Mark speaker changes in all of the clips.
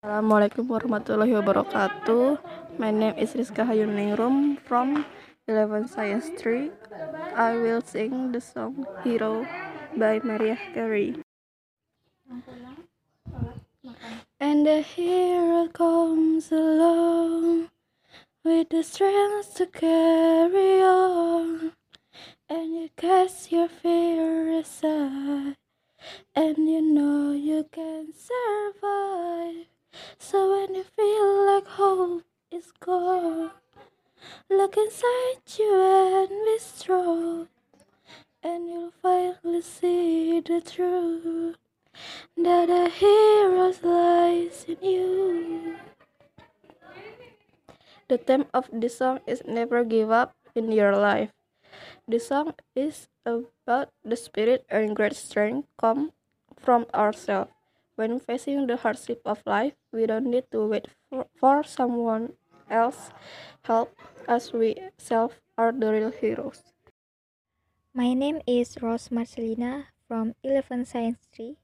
Speaker 1: Assalamualaikum warahmatullahi wabarakatuh. My name is Rizka Hayuningrum from 11 Science Street. I will sing the song Hero by Mariah Carey. And the hero comes along with the strength to carry on. And you cast your fear aside, and you know you can survive. So when you feel like hope is gone, look inside you and be strong, and you'll finally see the truth that a hero lies in you. The theme of this song is never give up in your life. The song is about the spirit and great strength come from ourselves. When facing the hardship of life, we don't need to wait for, for someone else help us we self are the real heroes.
Speaker 2: My name is Rose Marcelina from 11 Science Street.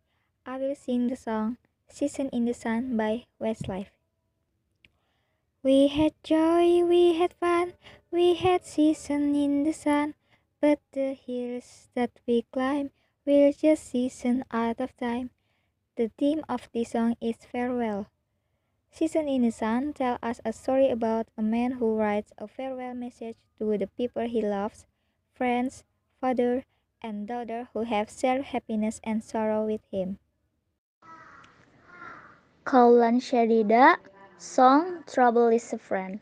Speaker 2: I will sing the song Season in the Sun by Westlife. We had joy, we had fun, we had season in the sun, but the hills that we climb will just season out of time. The theme of this song is farewell. Season in the Sun tells us a story about a man who writes a farewell message to the people he loves, friends, father, and daughter who have shared happiness and sorrow with him.
Speaker 3: Kaulan Shadida, song Trouble is a Friend.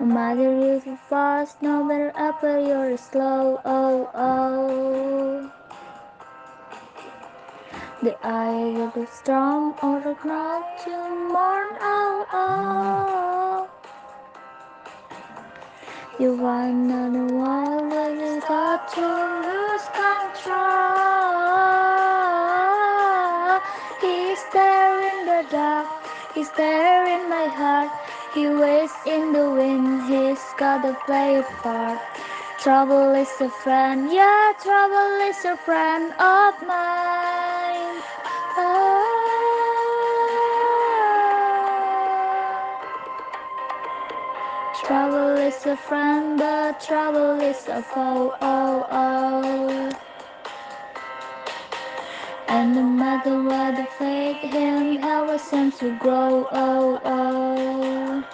Speaker 3: If you're fast, no matter up you're slow, oh, oh. The eye of the storm or the crowd to mourn, oh, oh. You wanna know why when you got to lose control. He's there in the dark, he's there in my heart. He waits in the wind, he's gotta play a part. Trouble is a friend, yeah, trouble is a friend of mine. A friend, but trouble is a foe. Oh, oh. And no matter what the fate, him ever seems to grow. Oh, oh.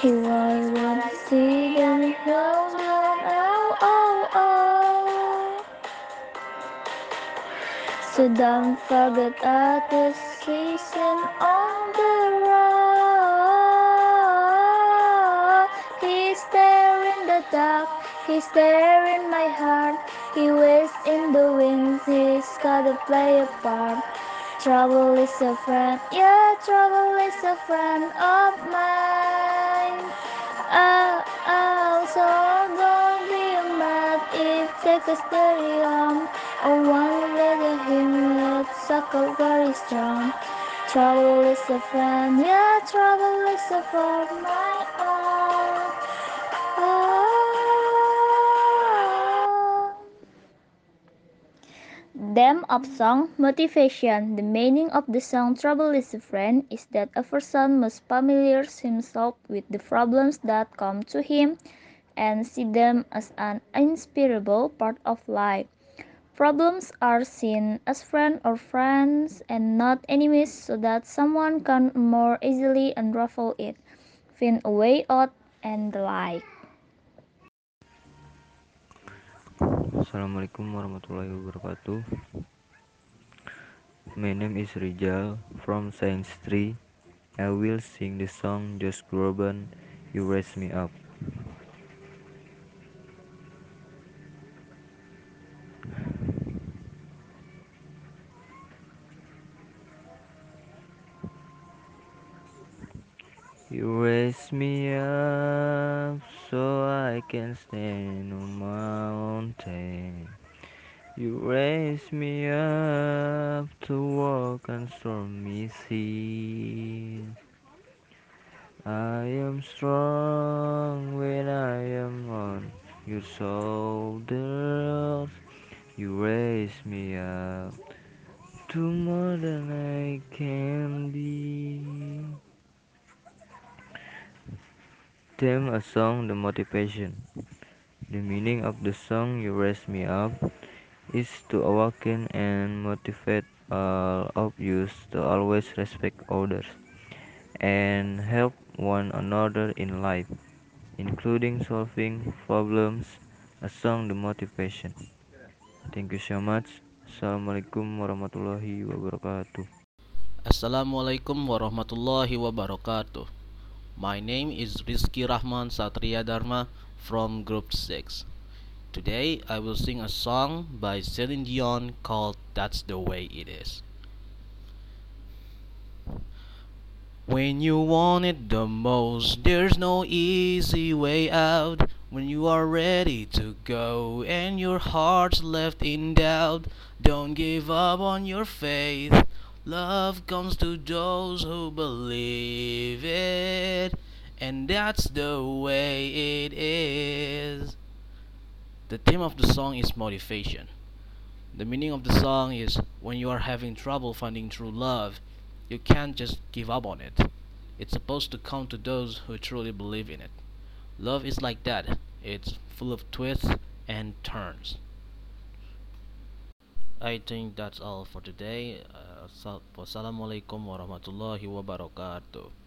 Speaker 3: He was what I see, and he on. Oh, oh, oh. So don't forget that the season on he's there in my heart. He waits in the wings, he's gotta play a part. Trouble is a friend, yeah, trouble is a friend of mine. Uh, oh, oh, so don't be mad if take a steady on. I wanna let him let sucker very strong. Trouble is a friend, yeah, trouble is a friend, my own. Theme of song motivation. The meaning of the song Trouble is a Friend is that a person must familiar himself with the problems that come to him and see them as an inspirable part of life. Problems are seen as friends or friends and not enemies so that someone can more easily unravel it, find a way out, and the like.
Speaker 4: Assalamualaikum warahmatullahi wabarakatuh. My name is Rijal from Science 3. I will sing the song Josh Groban, You Raise Me Up. You raise me up so I can stand on my mountain. You raise me up to walk on stormy seas. I am strong when I am on your shoulders. You raise me up to more than I can be. Theme a song the motivation. The meaning of the song You Raise Me Up is to awaken and motivate all of you to always respect others and help one another in life, including solving problems. A song the motivation. Thank you so much. Assalamualaikum warahmatullahi wabarakatuh.
Speaker 5: Assalamualaikum warahmatullahi wabarakatuh. My name is Rizky Rahman Satria Dharma from Group 6. Today I will sing a song by Celine Dion called That's the Way It Is. When you want it the most, there's no easy way out. When you are ready to go and your heart's left in doubt, don't give up on your faith. Love comes to those who believe it, and that's the way it is. The theme of the song is motivation. The meaning of the song is when you are having trouble finding true love, you can't just give up on it. It's supposed to come to those who truly believe in it. Love is like that, it's full of twists and turns. I think that's all for today. Uh, Wassalamualaikum warahmatullahi wabarakatuh.